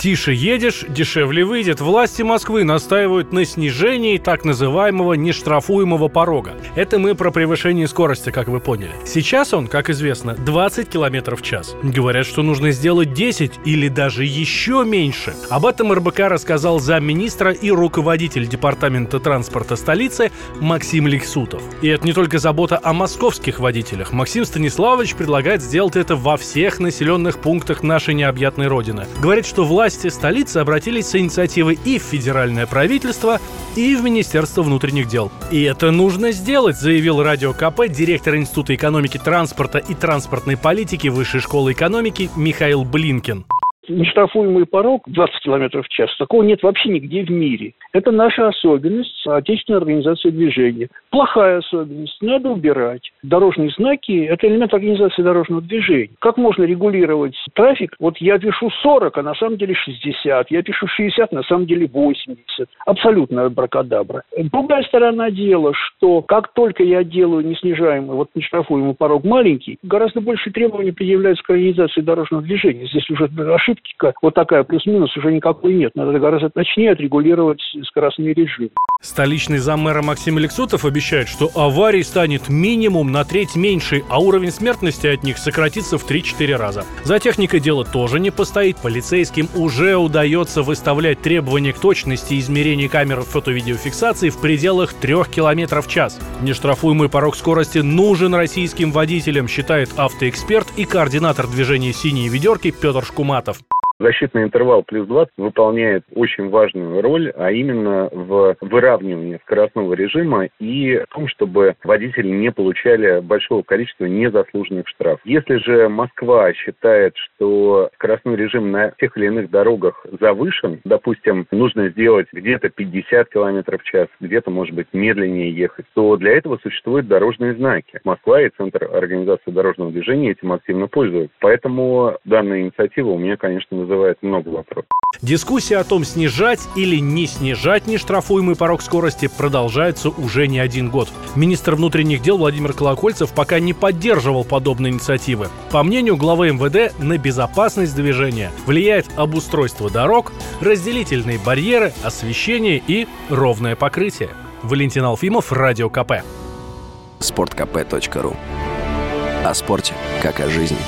Тише едешь, дешевле выйдет. Власти Москвы настаивают на снижении так называемого нештрафуемого порога. Это мы про превышение скорости, как вы поняли. Сейчас он, как известно, 20 км в час. Говорят, что нужно сделать 10 или даже еще меньше. Об этом РБК рассказал замминистра и руководитель Департамента транспорта столицы Максим Лихсутов. И это не только забота о московских водителях. Максим Станиславович предлагает сделать это во всех населенных пунктах нашей необъятной родины. Говорит, что власть власти столицы обратились с инициативой и в федеральное правительство, и в Министерство внутренних дел. И это нужно сделать, заявил Радио КП директор Института экономики транспорта и транспортной политики Высшей школы экономики Михаил Блинкин нештрафуемый порог 20 км в час, такого нет вообще нигде в мире. Это наша особенность отечественной организации движения. Плохая особенность, надо убирать. Дорожные знаки – это элемент организации дорожного движения. Как можно регулировать трафик? Вот я пишу 40, а на самом деле 60. Я пишу 60, на самом деле 80. Абсолютно бракодабра. Другая сторона дела, что как только я делаю неснижаемый, вот нештрафуемый порог маленький, гораздо больше требований предъявляются к организации дорожного движения. Здесь уже ошибки вот такая плюс-минус уже никакой нет. Надо гораздо точнее отрегулировать скоростной режим. Столичный заммэра Максим Алексутов обещает, что аварий станет минимум на треть меньше, а уровень смертности от них сократится в 3-4 раза. За техникой дело тоже не постоит. Полицейским уже удается выставлять требования к точности измерений камер фото-видеофиксации в пределах 3 км в час. Нештрафуемый порог скорости нужен российским водителям, считает автоэксперт и координатор движения «Синие ведерки» Петр Шкуматов. Защитный интервал плюс 20 выполняет очень важную роль, а именно в выравнивании скоростного режима и в том, чтобы водители не получали большого количества незаслуженных штрафов. Если же Москва считает, что скоростной режим на тех или иных дорогах завышен, допустим, нужно сделать где-то 50 км в час, где-то, может быть, медленнее ехать, то для этого существуют дорожные знаки. Москва и Центр организации дорожного движения этим активно пользуются. Поэтому данная инициатива у меня, конечно, вызывает много вопросов. Дискуссия о том, снижать или не снижать нештрафуемый порог скорости продолжается уже не один год. Министр внутренних дел Владимир Колокольцев пока не поддерживал подобные инициативы. По мнению главы МВД, на безопасность движения влияет обустройство дорог, разделительные барьеры, освещение и ровное покрытие. Валентин Алфимов, Радио КП. Спорткп.ру О спорте, как о жизни.